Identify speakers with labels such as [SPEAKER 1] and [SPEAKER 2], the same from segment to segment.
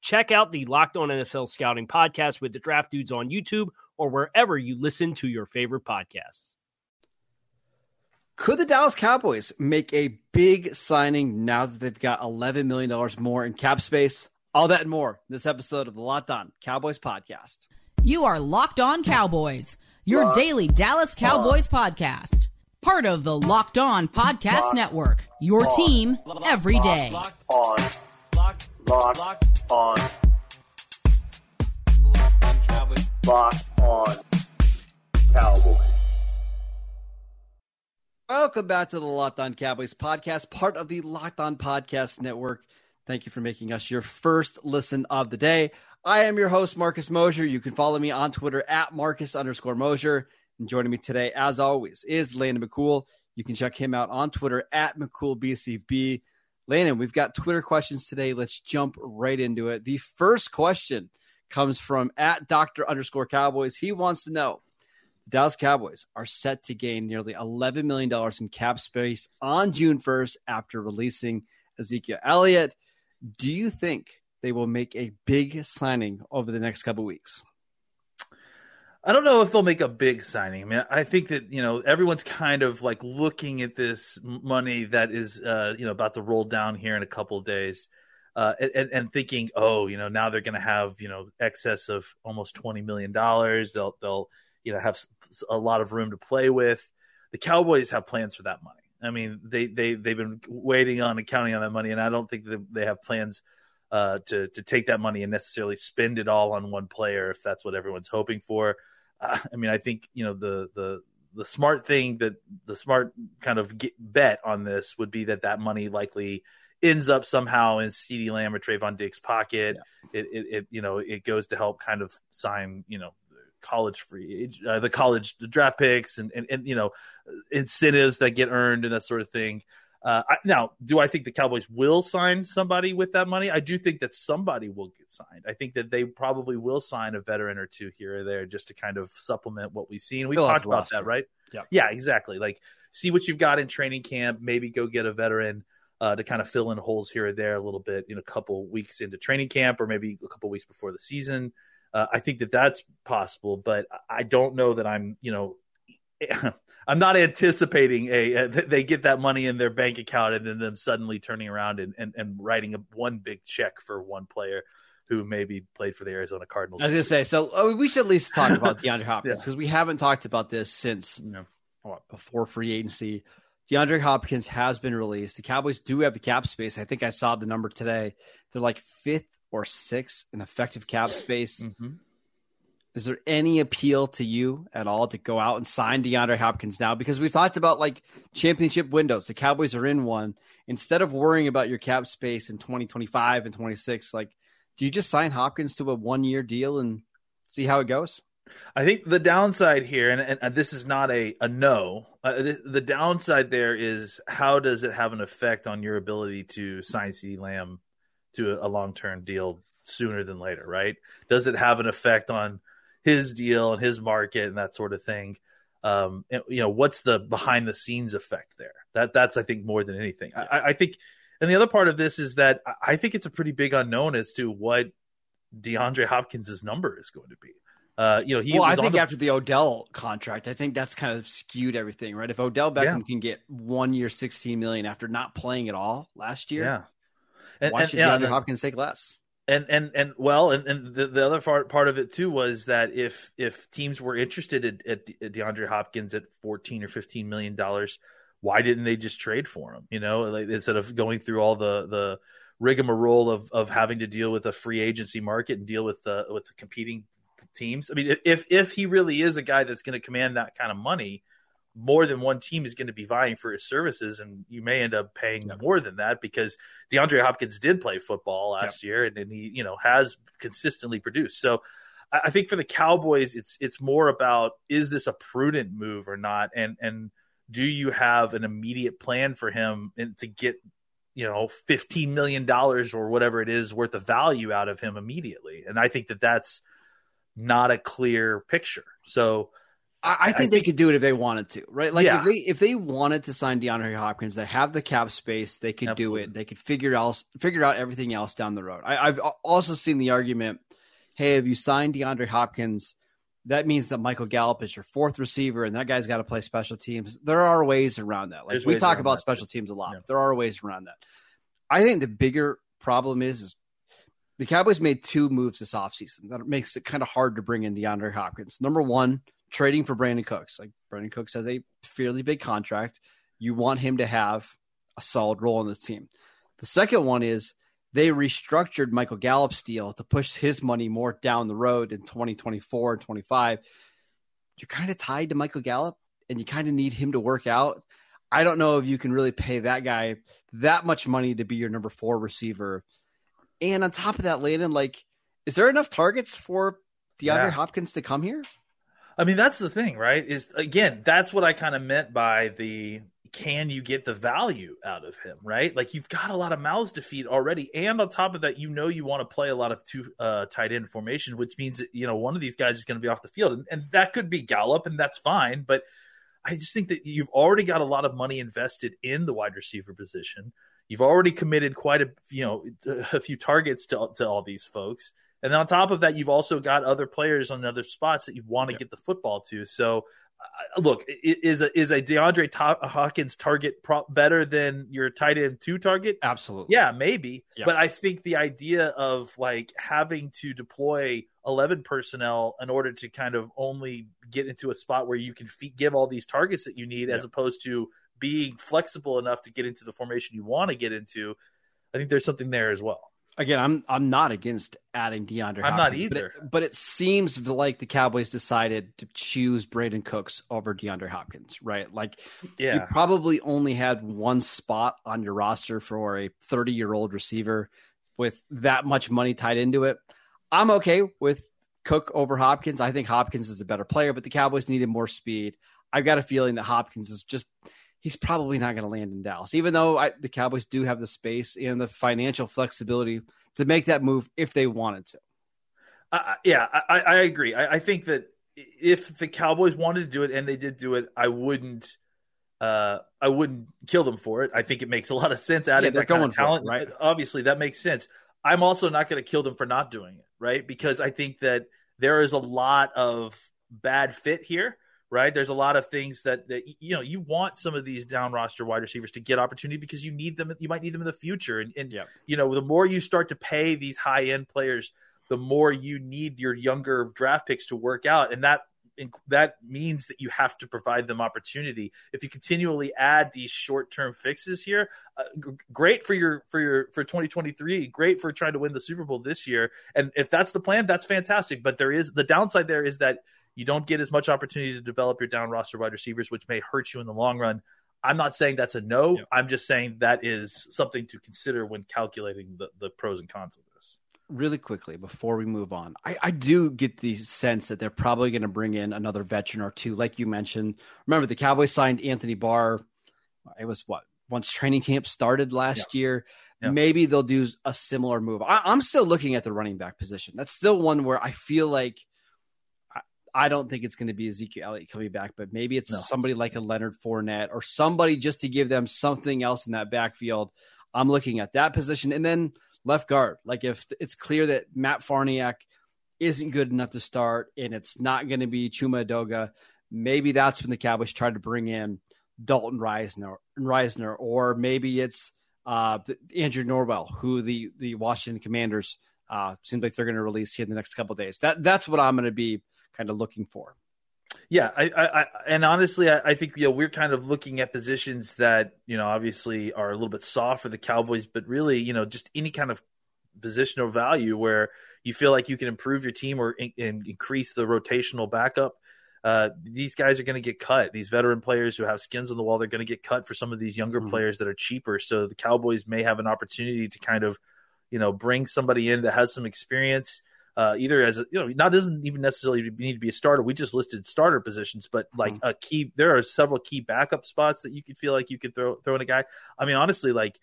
[SPEAKER 1] Check out the Locked On NFL Scouting podcast with the Draft Dudes on YouTube or wherever you listen to your favorite podcasts.
[SPEAKER 2] Could the Dallas Cowboys make a big signing now that they've got $11 million more in cap space? All that and more in this episode of the Locked On Cowboys podcast.
[SPEAKER 3] You are Locked On Cowboys, your Locked daily Dallas Cowboys on. podcast. Part of the Locked On Podcast Locked Network, your on. team every day.
[SPEAKER 4] Locked on. Locked, Locked on. Locked on Cowboys.
[SPEAKER 2] Welcome back to the Locked On Cowboys podcast, part of the Locked On Podcast Network. Thank you for making us your first listen of the day. I am your host, Marcus Mosher. You can follow me on Twitter at Marcus underscore Mosher. And joining me today, as always, is Landon McCool. You can check him out on Twitter at McCoolBCB. Landon, we've got Twitter questions today. Let's jump right into it. The first question comes from at Doctor underscore Cowboys. He wants to know the Dallas Cowboys are set to gain nearly $11 million in cap space on June 1st after releasing Ezekiel Elliott. Do you think they will make a big signing over the next couple weeks?
[SPEAKER 5] I don't know if they'll make a big signing. I mean, I think that you know everyone's kind of like looking at this money that is uh, you know about to roll down here in a couple of days, uh, and, and, thinking, oh, you know, now they're going to have you know excess of almost twenty million dollars. They'll they'll you know have a lot of room to play with. The Cowboys have plans for that money. I mean, they they they've been waiting on and counting on that money, and I don't think that they have plans uh, to to take that money and necessarily spend it all on one player if that's what everyone's hoping for. Uh, I mean, I think you know the the the smart thing that the smart kind of get, bet on this would be that that money likely ends up somehow in CeeDee Lamb or Trevon Diggs' pocket. Yeah. It, it, it, you know, it goes to help kind of sign, you know, college free, uh, the college the draft picks and, and, and, you know, incentives that get earned and that sort of thing. Uh, I, now, do I think the Cowboys will sign somebody with that money? I do think that somebody will get signed. I think that they probably will sign a veteran or two here or there just to kind of supplement what we've seen. We talked about that, right?
[SPEAKER 2] Yeah,
[SPEAKER 5] yeah, exactly. Like, see what you've got in training camp. Maybe go get a veteran uh, to kind of fill in holes here or there a little bit in a couple weeks into training camp, or maybe a couple weeks before the season. Uh, I think that that's possible, but I don't know that I'm, you know. I'm not anticipating a, a, they get that money in their bank account and then them suddenly turning around and, and, and writing a, one big check for one player who maybe played for the Arizona Cardinals.
[SPEAKER 2] I was going to say, so oh, we should at least talk about DeAndre Hopkins because yeah. we haven't talked about this since you know, what, before free agency. DeAndre Hopkins has been released. The Cowboys do have the cap space. I think I saw the number today. They're like fifth or sixth in effective cap space. Mm-hmm. Is there any appeal to you at all to go out and sign DeAndre Hopkins now? Because we've talked about like championship windows. The Cowboys are in one. Instead of worrying about your cap space in 2025 and 26, like, do you just sign Hopkins to a one year deal and see how it goes?
[SPEAKER 5] I think the downside here, and, and this is not a, a no, uh, the, the, downside there is how does it have an effect on your ability to sign CeeDee Lamb to a, a long term deal sooner than later, right? Does it have an effect on his deal and his market and that sort of thing. Um, and, you know, what's the behind the scenes effect there? That that's I think more than anything. I, I think And the other part of this is that I think it's a pretty big unknown as to what DeAndre Hopkins' number is going to be. Uh, you know, he
[SPEAKER 2] well, I think
[SPEAKER 5] the-
[SPEAKER 2] after the Odell contract, I think that's kind of skewed everything, right? If Odell Beckham
[SPEAKER 5] Yeah.
[SPEAKER 2] can get one year, sixteen million after not playing at all last year,
[SPEAKER 5] yeah. And,
[SPEAKER 2] why
[SPEAKER 5] and,
[SPEAKER 2] should
[SPEAKER 5] yeah,
[SPEAKER 2] DeAndre
[SPEAKER 5] and-
[SPEAKER 2] Hopkins take less?
[SPEAKER 5] And and and well, and, and the, the other part part of it too was that if if teams were interested at, at DeAndre Hopkins at fourteen or fifteen million dollars, why didn't they just trade for him? You know, like instead of going through all the the rigmarole of of having to deal with a free agency market and deal with the with the competing teams. I mean, if if he really is a guy that's going to command that kind of money, more than one team is going to be vying for his services, and you may end up paying more than that because DeAndre Hopkins did play football last year, and, and he you know has consistently produced. So I, I think for the Cowboys, it's it's more about is this a prudent move or not, and and do you have an immediate plan for him and to get you know fifteen million dollars or whatever it is worth of value out of him immediately? And I think that that's not a clear picture. So.
[SPEAKER 2] I, I think they could do it if they wanted to, right? Like
[SPEAKER 5] Yeah.
[SPEAKER 2] if they if they wanted to sign DeAndre Hopkins, they have the cap space, they could do it. They could figure else figure out everything else down the road. I, I've also seen the argument, hey, if you sign DeAndre Hopkins, that means that Michael Gallup is your fourth receiver, and that guy's got to play special teams. There are ways around that. Like
[SPEAKER 5] There's
[SPEAKER 2] we talk about
[SPEAKER 5] that,
[SPEAKER 2] special teams a lot.
[SPEAKER 5] Yeah.
[SPEAKER 2] but There are ways around that. I think the bigger problem is, is the Cowboys made two moves this offseason that makes it kind of hard to bring in DeAndre Hopkins. Number one, trading for Brandin Cooks. Like Brandin Cooks has a fairly big contract. You want him to have a solid role in the team. The second one is they restructured Michael Gallup's deal to push his money more down the road in 2024 and 25. You're kind of tied to Michael Gallup and you kind of need him to work out. I don't know if you can really pay that guy that much money to be your number four receiver. And on top of that, Landon, like, is there enough targets for DeAndre
[SPEAKER 5] Yeah.
[SPEAKER 2] Hopkins to come here?
[SPEAKER 5] I mean, that's the thing, right? Is again, that's what I kind of meant by the can you get the value out of him, right? Like you've got a lot of mouths to feed already, and on top of that, you know you want to play a lot of two uh, tight end formation, which means you know one of these guys is going to be off the field, and, and that could be Gallup, and that's fine. But I just think that you've already got a lot of money invested in the wide receiver position. You've already committed quite a you know a few targets to to all these folks. And on top of that, you've also got other players on other spots that you want to get the football to. So, uh, look, is a is a DeAndre Hopkins target pro- better than your tight end two target?
[SPEAKER 2] Absolutely.
[SPEAKER 5] Yeah, maybe.
[SPEAKER 2] Yeah.
[SPEAKER 5] But I think the idea of like having to deploy 11 personnel in order to kind of only get into a spot where you can fe- give all these targets that you need, as opposed to being flexible enough to get into the formation you want to get into, I think there's something there as well.
[SPEAKER 2] Again, I'm I'm not against adding DeAndre.
[SPEAKER 5] Hopkins, I'm not
[SPEAKER 2] Hopkins, but
[SPEAKER 5] either.
[SPEAKER 2] it, but it seems like the Cowboys decided to choose Brandin Cooks over DeAndre Hopkins, right? Like you probably only had one spot on your roster for a 30 year old receiver with that much money tied into it. I'm okay with Cook over Hopkins. I think Hopkins is a better player, but the Cowboys needed more speed. I've got a feeling that Hopkins is just he's probably not going to land in Dallas, even though I, the Cowboys do have the space and the financial flexibility to make that move if they wanted to.
[SPEAKER 5] I- yeah, I, I agree. I, I think that if the Cowboys wanted to do it and they did do it, I wouldn't. Uh, I wouldn't kill them for it. I think it makes a lot of sense adding
[SPEAKER 2] they're
[SPEAKER 5] that kind of
[SPEAKER 2] for it,
[SPEAKER 5] talent.
[SPEAKER 2] right?
[SPEAKER 5] Obviously, that makes sense. I'm also not going to kill them for not doing it, right? Because I think that there is a lot of bad fit here, right? There's a lot of things that, that you know you want some of these down roster wide receivers to get opportunity because you need them. You might need them in the future, and, and
[SPEAKER 2] Yep.
[SPEAKER 5] you know the more you start to pay these high end players, the more you need your younger draft picks to work out, and that that means that you have to provide them opportunity. If you continually add these short term fixes here, uh, g- great for your for your for 2023, great for trying to win the Super Bowl this year. And if that's the plan, that's fantastic. But there is the downside there is that you don't get as much opportunity to develop your down roster wide receivers, which may hurt you in the long run. I'm not saying that's a no.
[SPEAKER 2] Yep.
[SPEAKER 5] I'm just saying that is something to consider when calculating the, the pros and cons of this.
[SPEAKER 2] really quickly before we move on, I, I do get the sense that they're probably going to bring in another veteran or two, like you mentioned. Remember, the Cowboys signed Anthony Barr. It was what once training camp started last year.
[SPEAKER 5] Yeah.
[SPEAKER 2] Maybe they'll do a similar move. I, I'm still looking at the running back position. That's still one where I feel like I, don't think it's going to be Ezekiel Elliott coming back, but maybe it's
[SPEAKER 5] No.
[SPEAKER 2] somebody like a Leonard Fournette or somebody just to give them something else in that backfield. I'm looking at that position. And then left guard. Like if it's clear that Matt Farniok isn't good enough to start and it's not going to be Chuma Edoga, maybe that's when the Cowboys try to bring in Dalton Risner, Risner or maybe it's uh, Andrew Norwell, who the the Washington Commanders uh, seems like they're going to release here in the next couple days. That that's what I'm going to be kind of looking for.
[SPEAKER 5] Yeah, I, I, I and honestly, I, I, think you know we're kind of looking at positions that you know obviously are a little bit soft for the Cowboys, but really you know just any kind of positional value where you feel like you can improve your team or in, increase the rotational backup. Uh, these guys are going to get cut. These veteran players who have skins on the wall, they're going to get cut for some of these younger mm-hmm. players that are cheaper. So the Cowboys may have an opportunity to kind of, you know, bring somebody in that has some experience uh, either as a, you know, not doesn't even necessarily need to be a starter. We just listed starter positions, but like mm-hmm. a key, there are several key backup spots that you could feel like you could throw throw in a guy. I mean, honestly, like,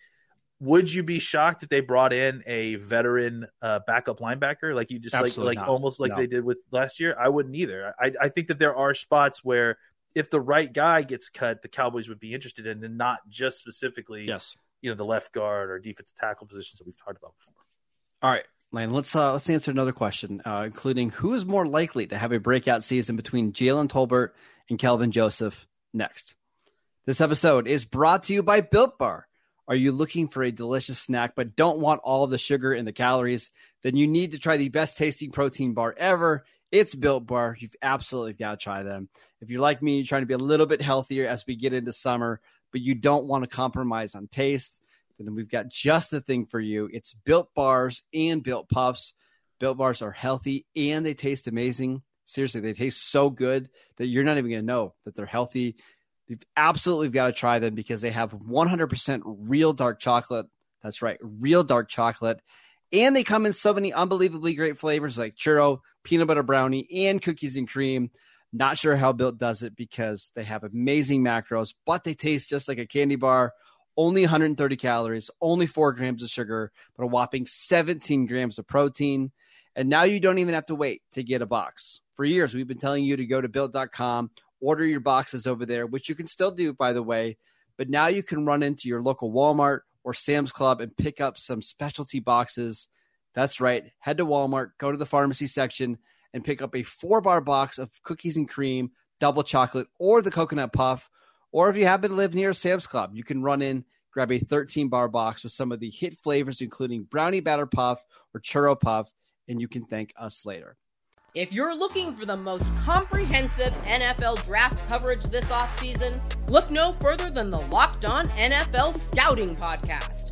[SPEAKER 5] would you be shocked if they brought in a veteran uh, backup linebacker like you just Absolutely like like not. almost like no. they did with last year? I wouldn't either. I I think that there are spots where if the right guy gets cut, the Cowboys would be interested in, and not just specifically,
[SPEAKER 2] yes,
[SPEAKER 5] you know, the left guard or defensive tackle positions that we've talked about before.
[SPEAKER 2] All right, Lane, let's uh, let's answer another question, uh, including who is more likely to have a breakout season between Jalen Tolbert and Kelvin Joseph next. This episode is brought to you by Built Bar. Are you looking for a delicious snack but don't want all the sugar and the calories? Then you need to try the best tasting protein bar ever. It's Built Bar. You've absolutely got to try them. If you're like me, you're trying to be a little bit healthier as we get into summer, but you don't want to compromise on taste then we've got just the thing for you. It's built bars and built puffs. Built bars are healthy and they taste amazing. Seriously, they taste so good that you're not even going to know that they're healthy. You've absolutely got to try them because they have 100% real dark chocolate. That's right, real dark chocolate. And they come in so many unbelievably great flavors like churro, peanut butter brownie, and cookies and cream. Not sure how Built does it because they have amazing macros, but they taste just like a candy bar only 130 calories, only four grams of sugar, but a whopping 17 grams of protein. And now you don't even have to wait to get a box. For years, we've been telling you to go to built.com, order your boxes over there, which you can still do, by the way. But now you can run into your local Walmart or Sam's Club and pick up some specialty boxes. That's right. Head to Walmart, go to the pharmacy section, and pick up a four bar box of cookies and cream, double chocolate, or the coconut puff or if you happen to live near Sam's Club, you can run in, grab a 13 bar box with some of the hit flavors, including brownie batter puff or churro puff, and you can thank us later.
[SPEAKER 6] If you're looking for the most comprehensive NFL draft coverage this offseason, look no further than the Locked On NFL Scouting Podcast.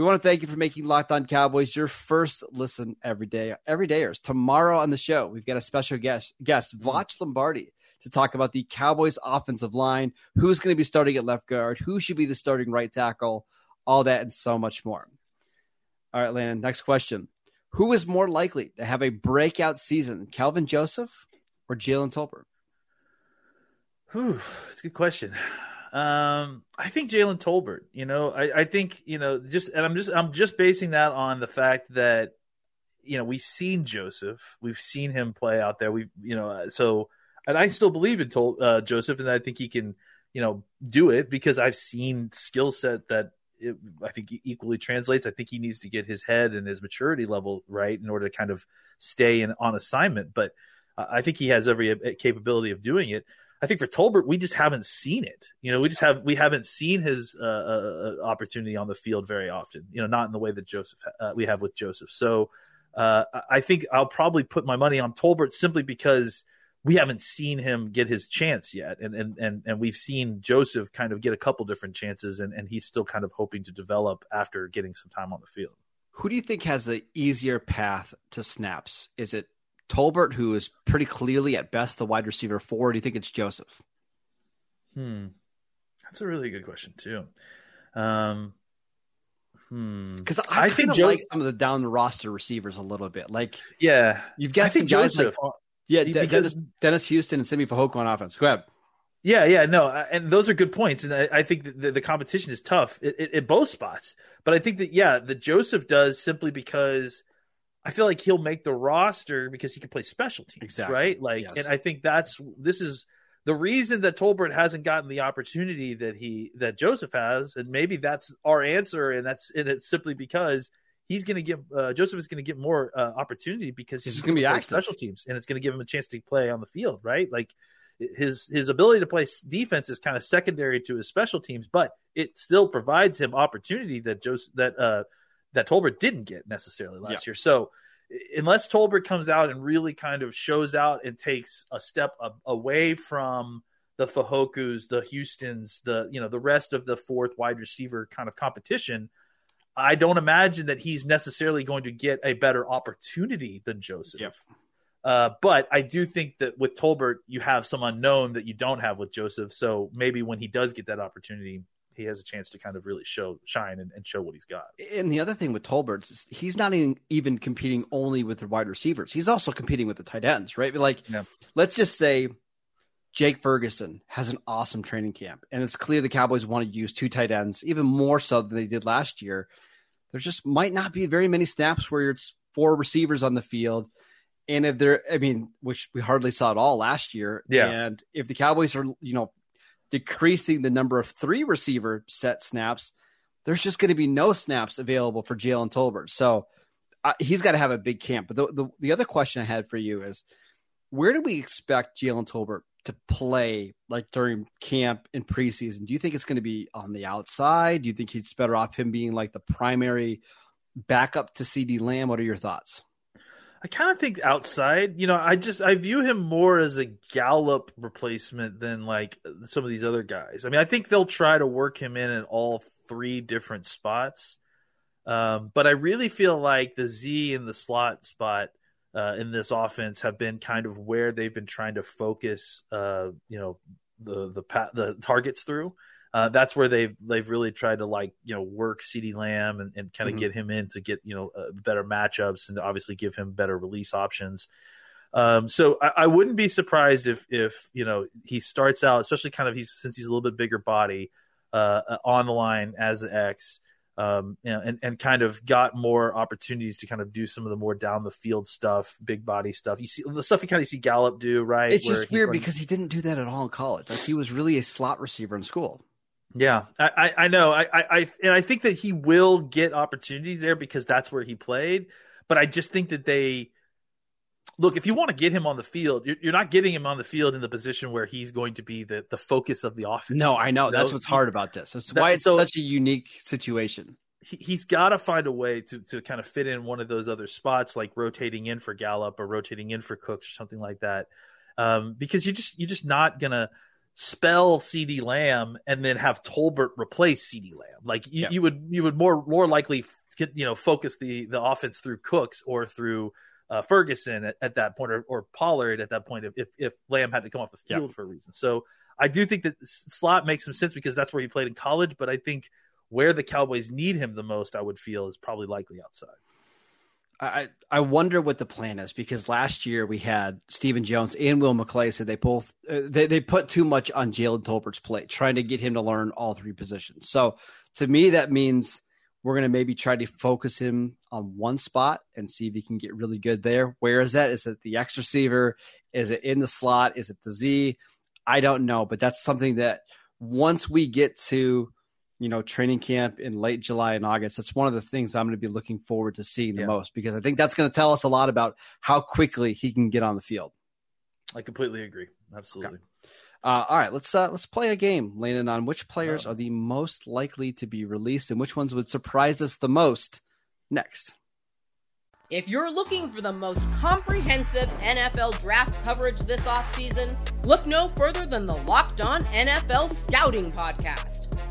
[SPEAKER 2] We want to thank you for making Locked On Cowboys your first listen every day. Every dayers. Tomorrow on the show, we've got a special guest, guest mm-hmm. Voch Lombardi, to talk about the Cowboys offensive line, who's going to be starting at left guard, who should be the starting right tackle all that and so much more. All right, Landon, next question. Who is more likely to have a breakout season, Kelvin Joseph or Jalen Tolbert?
[SPEAKER 5] Whew, it's a good question. Um, I think Jalen Tolbert. You know, I, I think you know just, and I'm just I'm just basing that on the fact that you know we've seen Joseph, we've seen him play out there. We've you know so, and I still believe in Tol- uh, Joseph, and I think he can you know do it because I've seen skill set that it, I think equally translates. I think he needs to get his head and his maturity level right in order to kind of stay in on assignment. But uh, I think he has every uh, capability of doing it. I think for Tolbert, we just haven't seen it. You know, we just have we haven't seen his uh, uh, uh opportunity on the field very often. You know, not in the way that Joseph uh, we have with Joseph. So I think I'll probably put my money on Tolbert simply because we haven't seen him get his chance yet. And, and, and, and we've seen Joseph kind of get a couple different chances and, and he's still kind of hoping to develop after getting some time on the field.
[SPEAKER 2] Who do you think has the easier path to snaps? Is it Tolbert, who is pretty clearly at best the wide receiver four, do you think it's Joseph?
[SPEAKER 5] Hmm. That's a really good question too. Um, Hmm.
[SPEAKER 2] Because I,
[SPEAKER 5] I think
[SPEAKER 2] think like some of the down the roster receivers a little bit. Like
[SPEAKER 5] Yeah,
[SPEAKER 2] you've got
[SPEAKER 5] I
[SPEAKER 2] some guys
[SPEAKER 5] Joseph.
[SPEAKER 2] like yeah,
[SPEAKER 5] because-
[SPEAKER 2] Dennis, Dennis Houston and Simi Fehoko on offense. Go ahead.
[SPEAKER 5] Yeah, yeah, no, and those are good points, and I, I think that the, the competition is tough at, at, at both spots. But I think that yeah, the Joseph does simply because I feel like he'll make the roster because he can play special teams,
[SPEAKER 2] Exactly.
[SPEAKER 5] right? Like,
[SPEAKER 2] Yes.
[SPEAKER 5] and I think that's this is the reason that Tolbert hasn't gotten the opportunity that he that Joseph has, and maybe that's our answer, and that's and it's simply because. He's going to give uh, Joseph is going to get more uh, opportunity because
[SPEAKER 2] He's
[SPEAKER 5] he's,
[SPEAKER 2] be
[SPEAKER 5] to play
[SPEAKER 2] active.
[SPEAKER 5] special teams, and it's going to give him a chance to play on the field, right? Like his his ability to play defense is kind of secondary to his special teams, but it still provides him opportunity that Joseph that uh that Tolbert didn't get necessarily last year. So unless Tolbert comes out and really kind of shows out and takes a step away from the Fehokos, the Houstons, the you know the rest of the fourth wide receiver kind of competition, I don't imagine that he's necessarily going to get a better opportunity than Joseph.
[SPEAKER 2] Yep.
[SPEAKER 5] Uh, but I do think that with Tolbert, you have some unknown that you don't have with Joseph. So maybe when he does get that opportunity, he has a chance to kind of really show, shine, and, and show what he's got.
[SPEAKER 2] And the other thing with Tolbert, is he's not even, even competing only with the wide receivers. He's also competing with the tight ends, right? But like,
[SPEAKER 5] Yeah.
[SPEAKER 2] let's just say Jake Ferguson has an awesome training camp, and it's clear the Cowboys want to use two tight ends, even more so than they did last year. There just might not be very many snaps where it's four receivers on the field. And if they're, I mean, which we hardly saw at all last year.
[SPEAKER 5] Yeah.
[SPEAKER 2] And if the Cowboys are, you know, decreasing the number of three receiver set snaps, there's just going to be no snaps available for Jalen Tolbert. So uh, he's got to have a big camp. But the, the, the other question I had for you is where do we expect Jalen Tolbert to play like during camp and preseason? Do you think it's going to be on the outside? Do you think he's better off him being like the primary backup to CeeDee Lamb? What are your thoughts?
[SPEAKER 5] I kind of think outside, you know, I just I view him more as a Gallup replacement than like some of these other guys. I mean, I think they'll try to work him in at all three different spots. Um, but I really feel like the Z and the slot spot uh, in this offense have been kind of where they've been trying to focus, uh, you know, the the pa- the targets through. Uh, that's where they've they've really tried to like you know work CeeDee Lamb and, and kind of
[SPEAKER 2] Mhm.
[SPEAKER 5] get him in to get you know uh, better matchups and obviously give him better release options. Um, so I, I wouldn't be surprised if if you know he starts out, especially kind of he's since he's a little bit bigger body uh, uh, on the line as an X. Um, you know, and, and kind of got more opportunities to kind of do some of the more down the field stuff, big body stuff. You see the stuff you kind of see Gallup do, right?
[SPEAKER 2] It's just weird because he didn't do that at all in college. Like he was really a slot receiver in school.
[SPEAKER 5] Yeah, I, I, I know. I, I, I, and I think that he will get opportunities there because that's where he played. But I just think that they look if you want to get him on the field, you're, you're not getting him on the field in the position where he's going to be the, the focus of the offense.
[SPEAKER 2] No, I know.
[SPEAKER 5] You
[SPEAKER 2] That's what's hard about this. That's
[SPEAKER 5] That-
[SPEAKER 2] why it's
[SPEAKER 5] so-
[SPEAKER 2] such a unique situation.
[SPEAKER 5] he, he's got to find a way to to kind of fit in one of those other spots, like rotating in for Gallup or rotating in for Cooks or something like that. Um, because you just you're just not gonna spell CeeDee Lamb and then have Tolbert replace CeeDee Lamb. Like you,
[SPEAKER 2] Yeah.
[SPEAKER 5] you would you would more more likely get you know focus the the offense through Cooks or through uh, Ferguson at, at that point or, or Pollard at that point if if Lamb had to come off the
[SPEAKER 2] Yeah.
[SPEAKER 5] field for a reason. So I do think that slot makes some sense because that's where he played in college. But I think where the Cowboys need him the most, I would feel, is probably likely outside.
[SPEAKER 2] I I wonder what the plan is because last year we had Stephen Jones and Will McClay said they both uh, they they put too much on Jalen Tolbert's plate, trying to get him to learn all three positions. So to me, that means we're going to maybe try to focus him on one spot and see if he can get really good there. Where is that? Is it the X receiver? Is it in the slot? Is it the Z? I don't know, but that's something that once we get to you know, training camp in late July and August. That's one of the things I'm going to be looking forward to seeing the
[SPEAKER 5] Yeah.
[SPEAKER 2] most because I think that's going to tell us a lot about how quickly he can get on the field.
[SPEAKER 5] I completely agree. Absolutely.
[SPEAKER 2] Uh, all right, let's uh, let's play a game, Landon, on which players
[SPEAKER 5] Oh.
[SPEAKER 2] are the most likely to be released and which ones would surprise us the most. Next,
[SPEAKER 6] If you're looking for the most comprehensive NFL draft coverage this offseason, look no further than the Locked On NFL Scouting Podcast.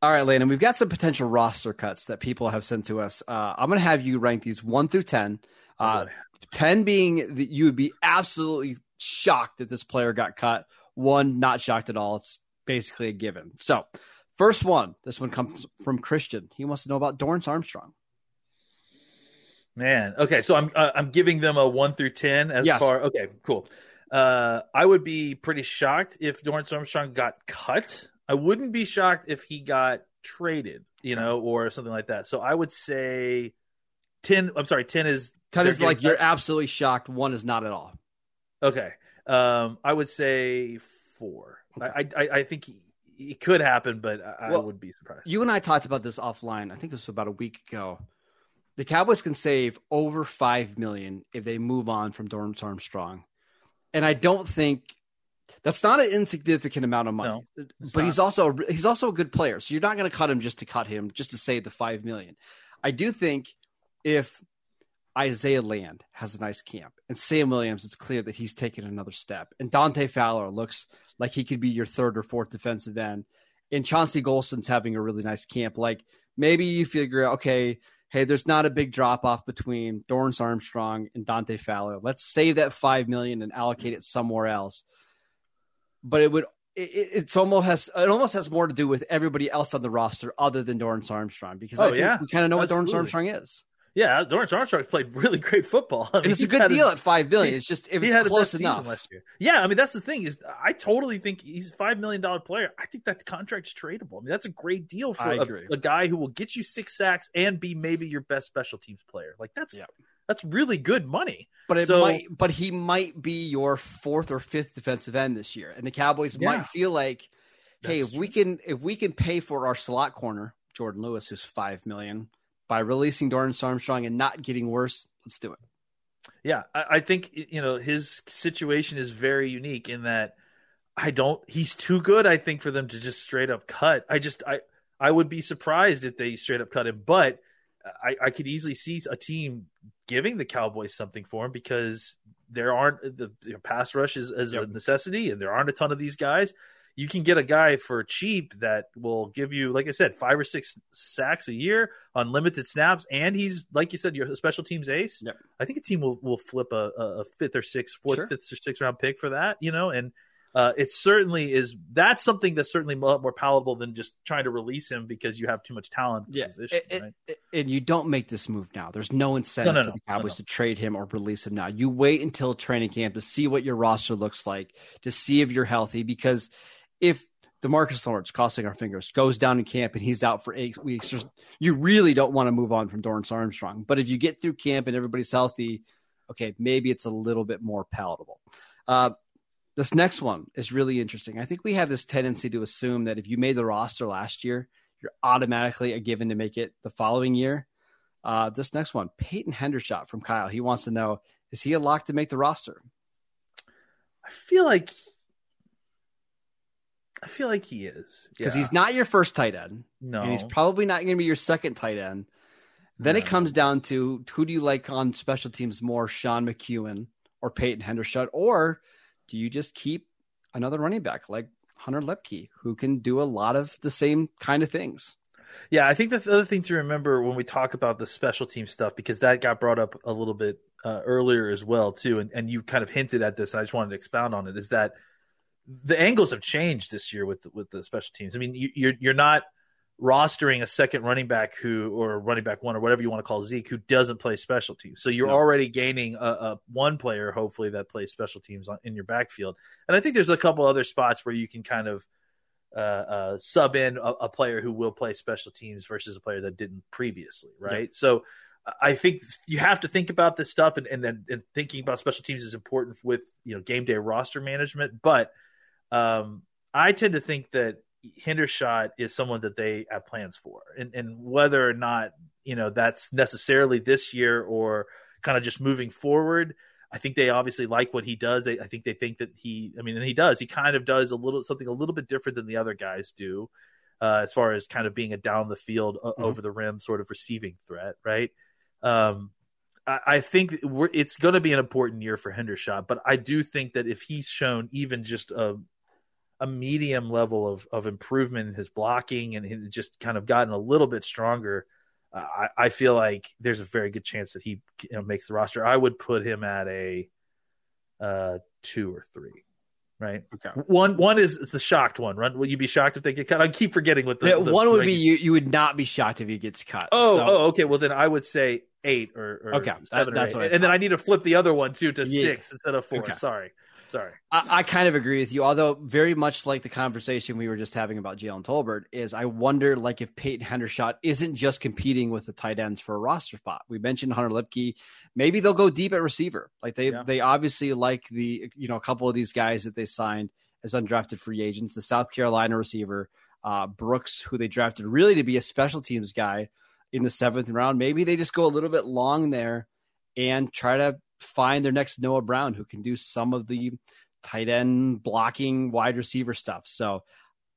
[SPEAKER 2] All right, Landon, we've got some potential roster cuts that people have sent to us. Uh, I'm going to have you rank these one through 10. Uh, 10 being that you would be absolutely shocked that this player got cut. One, not shocked at all. It's basically a given. So, first one, this one comes from Christian. He wants to know about Dorance Armstrong.
[SPEAKER 5] Man, okay, so I'm uh, I'm giving them a one through ten as
[SPEAKER 2] Yes.
[SPEAKER 5] far. Okay, cool. Uh, I would be pretty shocked if Dorance Armstrong got cut. I wouldn't be shocked if he got traded, you know, or something like that. So I would say ten. I'm sorry, ten is
[SPEAKER 2] 10 is like you're absolutely shocked. One is not at all.
[SPEAKER 5] Okay. Um, I would say four. I, I I think he, it could happen, but I, I would be surprised.
[SPEAKER 2] You and I talked about this offline. I think it was about a week ago. The Cowboys can save over five million if they move on from Dorance Armstrong, and I don't think that's not an insignificant amount of money.
[SPEAKER 5] it's
[SPEAKER 2] but
[SPEAKER 5] not.
[SPEAKER 2] he's also he's also a good player, so you're not going to cut him just to cut him, just to save the five million. I do think if Isaiah Land has a nice camp and Sam Williams, it's clear that he's taken another step, and Dante Fowler looks like he could be your third or fourth defensive end, and Chauncey Golston's having a really nice camp. Like maybe you figure, okay, hey, there's not a big drop off between Dorance Armstrong and Dante Fowler. Let's save that five million and allocate it somewhere else. But it would it, it- it's almost has it almost has more to do with everybody else on the roster other than Dorance Armstrong because
[SPEAKER 5] Oh, yeah.
[SPEAKER 2] we kind of know what
[SPEAKER 5] Dorance
[SPEAKER 2] Armstrong is.
[SPEAKER 5] yeah, Dorance Armstrong's played really great football, I
[SPEAKER 2] And
[SPEAKER 5] mean,
[SPEAKER 2] it's a good deal
[SPEAKER 5] his-
[SPEAKER 2] at five billion.
[SPEAKER 5] he-
[SPEAKER 2] It's just if
[SPEAKER 5] he
[SPEAKER 2] it's close enough.
[SPEAKER 5] last year. Yeah, I mean that's the thing is I totally think he's a five million dollar player. I think that contract's tradable. I mean that's a great deal for a, a guy who will get you six sacks and be maybe your best special teams player. Like that's
[SPEAKER 2] Yeah.
[SPEAKER 5] That's really good money.
[SPEAKER 2] But it
[SPEAKER 5] So-
[SPEAKER 2] might but he might be your fourth or fifth defensive end this year. And the Cowboys
[SPEAKER 5] Yeah.
[SPEAKER 2] might feel like, hey,
[SPEAKER 5] That's
[SPEAKER 2] if we can if we can pay for our slot corner, Jordan Lewis, who's five million, by releasing Dorance Armstrong and not getting worse, let's do it.
[SPEAKER 5] Yeah, I, I think you know his situation is very unique in that I don't. He's too good, I think, for them to just straight up cut. I just I I would be surprised if they straight up cut him, but I, I could easily see a team giving the Cowboys something for him because there aren't the, the pass rush is, is a necessity, and there aren't a ton of these guys. You can get a guy for cheap that will give you, like I said, five or six sacks a year on limited snaps, and he's like you said, you're a special teams ace.
[SPEAKER 2] Yep.
[SPEAKER 5] I think a team will, will flip a, a a fifth or sixth, fourth,
[SPEAKER 2] Sure.
[SPEAKER 5] fifth or sixth round pick for that, you know, and uh, it certainly is. That's something that's certainly a lot more palatable than just trying to release him because you have too much talent.
[SPEAKER 2] Yeah,
[SPEAKER 5] position,
[SPEAKER 2] it-
[SPEAKER 5] right?
[SPEAKER 2] it- and you don't make this move now. There's no incentive
[SPEAKER 5] No, no,
[SPEAKER 2] for the Cowboys
[SPEAKER 5] No, no.
[SPEAKER 2] to trade him or release him now. You wait until training camp to see what your roster looks like, to see if you're healthy. Because if Demarcus Lawrence, crossing our fingers, goes down in camp and he's out for eight weeks, you really don't want to move on from Dorance Armstrong. But if you get through camp and everybody's healthy, okay, maybe it's a little bit more palatable. Uh, this next one is really interesting. I think we have this tendency to assume that if you made the roster last year, you're automatically a given to make it the following year. Uh, this next one, Peyton Hendershot from Kyle. He wants to know is he a lock to make the roster?
[SPEAKER 5] I feel like I feel like he is
[SPEAKER 2] Because
[SPEAKER 5] Yeah.
[SPEAKER 2] he's not your first tight end,
[SPEAKER 5] no.
[SPEAKER 2] and he's probably not going to be your second tight end. Then it comes down to who do you like on special teams more, Sean McKeon or Peyton Hendershot, or do you just keep another running back like Hunter Luepke, who can do a lot of the same kind of things?
[SPEAKER 5] Yeah, I think the other thing to remember when we talk about the special team stuff, because that got brought up a little bit uh, earlier as well too, and, and you kind of hinted at this. And I just wanted to expound on it. Is that the angles have changed this year with with the special teams? I mean, you, you're you're not rostering a second running back who or running back one or whatever you want to call Zeke who doesn't play special teams. So you're
[SPEAKER 2] No.
[SPEAKER 5] already gaining a, a one player hopefully that plays special teams on, in your backfield. And I think there's a couple other spots where you can kind of uh, uh, sub in a, a player who will play special teams versus a player that didn't previously, right? So I think you have to think about this stuff, and and then and thinking about special teams is important with you know game day roster management. But um, I tend to think that Hendershot is someone that they have plans for, and and whether or not you know that's necessarily this year or kind of just moving forward. I think they obviously like what he does. They, I think they think that he, I mean, and he does. He kind of does a little something a little bit different than the other guys do, uh, as far as kind of being a down the field, uh, mm-hmm. over the rim sort of receiving threat, right? Um, I, I think it's going to be an important year for Hendershot, but I do think that if he's shown even just a a medium level of of improvement in his blocking and he just kind of gotten a little bit stronger I, I feel like there's a very good chance that he you know, makes the roster. I would put him at a uh, two or three. Right.
[SPEAKER 2] Okay.
[SPEAKER 5] One one is, is the shocked one. Right? Will you be shocked if they get cut? I keep forgetting what the,
[SPEAKER 2] yeah,
[SPEAKER 5] the
[SPEAKER 2] one would be you. You would not be shocked if he gets cut.
[SPEAKER 5] Oh, so. oh, okay. Well, then I would say eight or, or
[SPEAKER 2] okay. That, that's
[SPEAKER 5] what. and then I need to flip the other one too to
[SPEAKER 2] yeah.
[SPEAKER 5] six instead of four. Okay. Sorry. Sorry.
[SPEAKER 2] I, I, kind of agree with you, although very much like the conversation we were just having about Jalen Tolbert, is I wonder like if Peyton Hendershot isn't just competing with the tight ends for a roster spot. We mentioned Hunter Luepke. Maybe they'll go deep at receiver. Like they yeah. they obviously like the you know a couple of these guys that they signed as undrafted free agents. The South Carolina receiver, uh, Brooks, who they drafted really to be a special teams guy in the seventh round. Maybe they just go a little bit long there and try to find their next Noah Brown who can do some of the tight end blocking wide receiver stuff. So,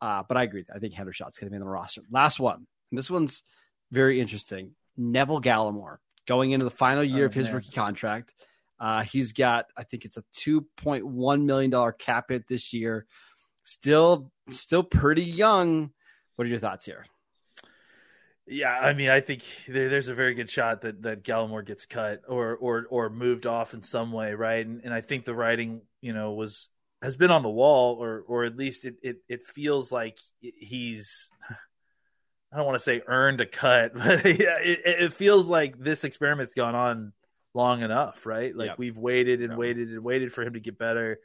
[SPEAKER 2] uh, but I agree. I think Hendershot's going to be in the roster. Last one. this one's very interesting. Neville Gallimore going into the final year oh, of his man. rookie contract. Uh, he's got, I think it's a $2.1 million cap hit this year. Still, still pretty young. What are your thoughts here?
[SPEAKER 5] Yeah, I mean, I think there, there's a very good shot that that Gallimore gets cut or or or moved off in some way, right? And and I think the writing, you know, was has been on the wall, or or at least it it, it feels like he's. I don't want to say earned a cut, but yeah, it, it feels like this experiment's gone on long enough, right? Like yep. we've waited and yep. waited and waited for him to get better,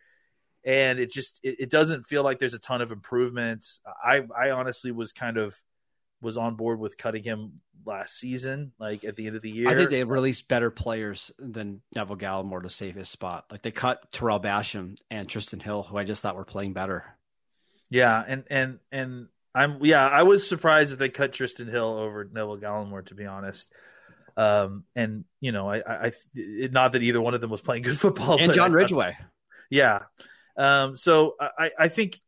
[SPEAKER 5] and it just it, it doesn't feel like there's a ton of improvements. I I honestly was kind of was on board with cutting him last season, like at the end of the year.
[SPEAKER 2] I think they released better players than Neville Gallimore to save his spot. Like they cut Tarell Basham and Trysten Hill, who I just thought were playing better.
[SPEAKER 5] Yeah, and and and I'm yeah, I was surprised that they cut Trysten Hill over Neville Gallimore, to be honest. Um, and you know, I, I, I not that either one of them was playing good football,
[SPEAKER 2] and John Ridgeway.
[SPEAKER 5] yeah. Um, so I, I think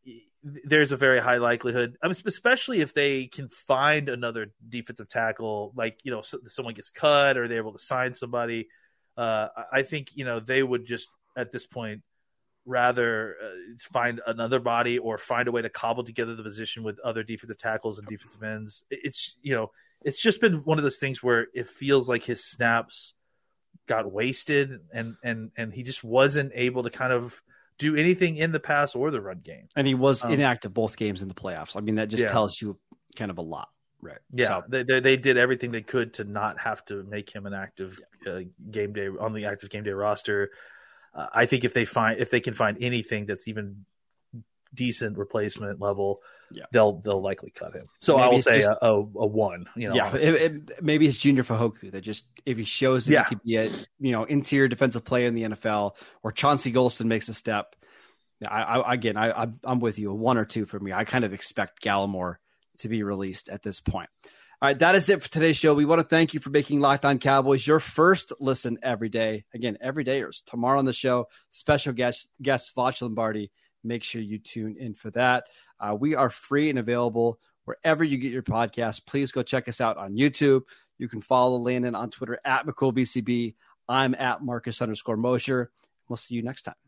[SPEAKER 5] there's a very high likelihood, I mean, especially if they can find another defensive tackle, like you know, someone gets cut or they're able to sign somebody. Uh, I think you know they would just at this point rather uh, find another body or find a way to cobble together the position with other defensive tackles and defensive ends. It's you know, it's just been one of those things where it feels like his snaps got wasted and and and he just wasn't able to kind of do anything in the pass or the run game.
[SPEAKER 2] And he was um, inactive both games in the playoffs. I mean, that just
[SPEAKER 5] yeah.
[SPEAKER 2] tells you kind of a lot. Right.
[SPEAKER 5] Yeah. So, they, they, they, did everything they could to not have to make him an active yeah. uh, game day on the active game day roster. Uh, I think if they find if they can find anything that's even decent replacement level,
[SPEAKER 2] yeah.
[SPEAKER 5] they'll they'll likely cut him. So maybe I will say just, a, a, a, one. You know,
[SPEAKER 2] yeah, it, it, maybe it's Junior Fehoko that just if he shows that yeah. he could be a you know interior defensive player in the NFL, or Chauncey Golston makes a step. I, I again, I, I'm with you. A one or two for me. I kind of expect Gallimore to be released at this point. All right, that is it for today's show. We want to thank you for making Locked On Cowboys your first listen every day. Again, every day or tomorrow on the show, special guest guest Voch Lombardi Make sure you tune in for that. Uh, we are free and available wherever you get your podcast. Please go check us out on YouTube. You can follow Landon on Twitter at McCoolBCB. I'm at Marcus underscore Mosher. We'll see you next time.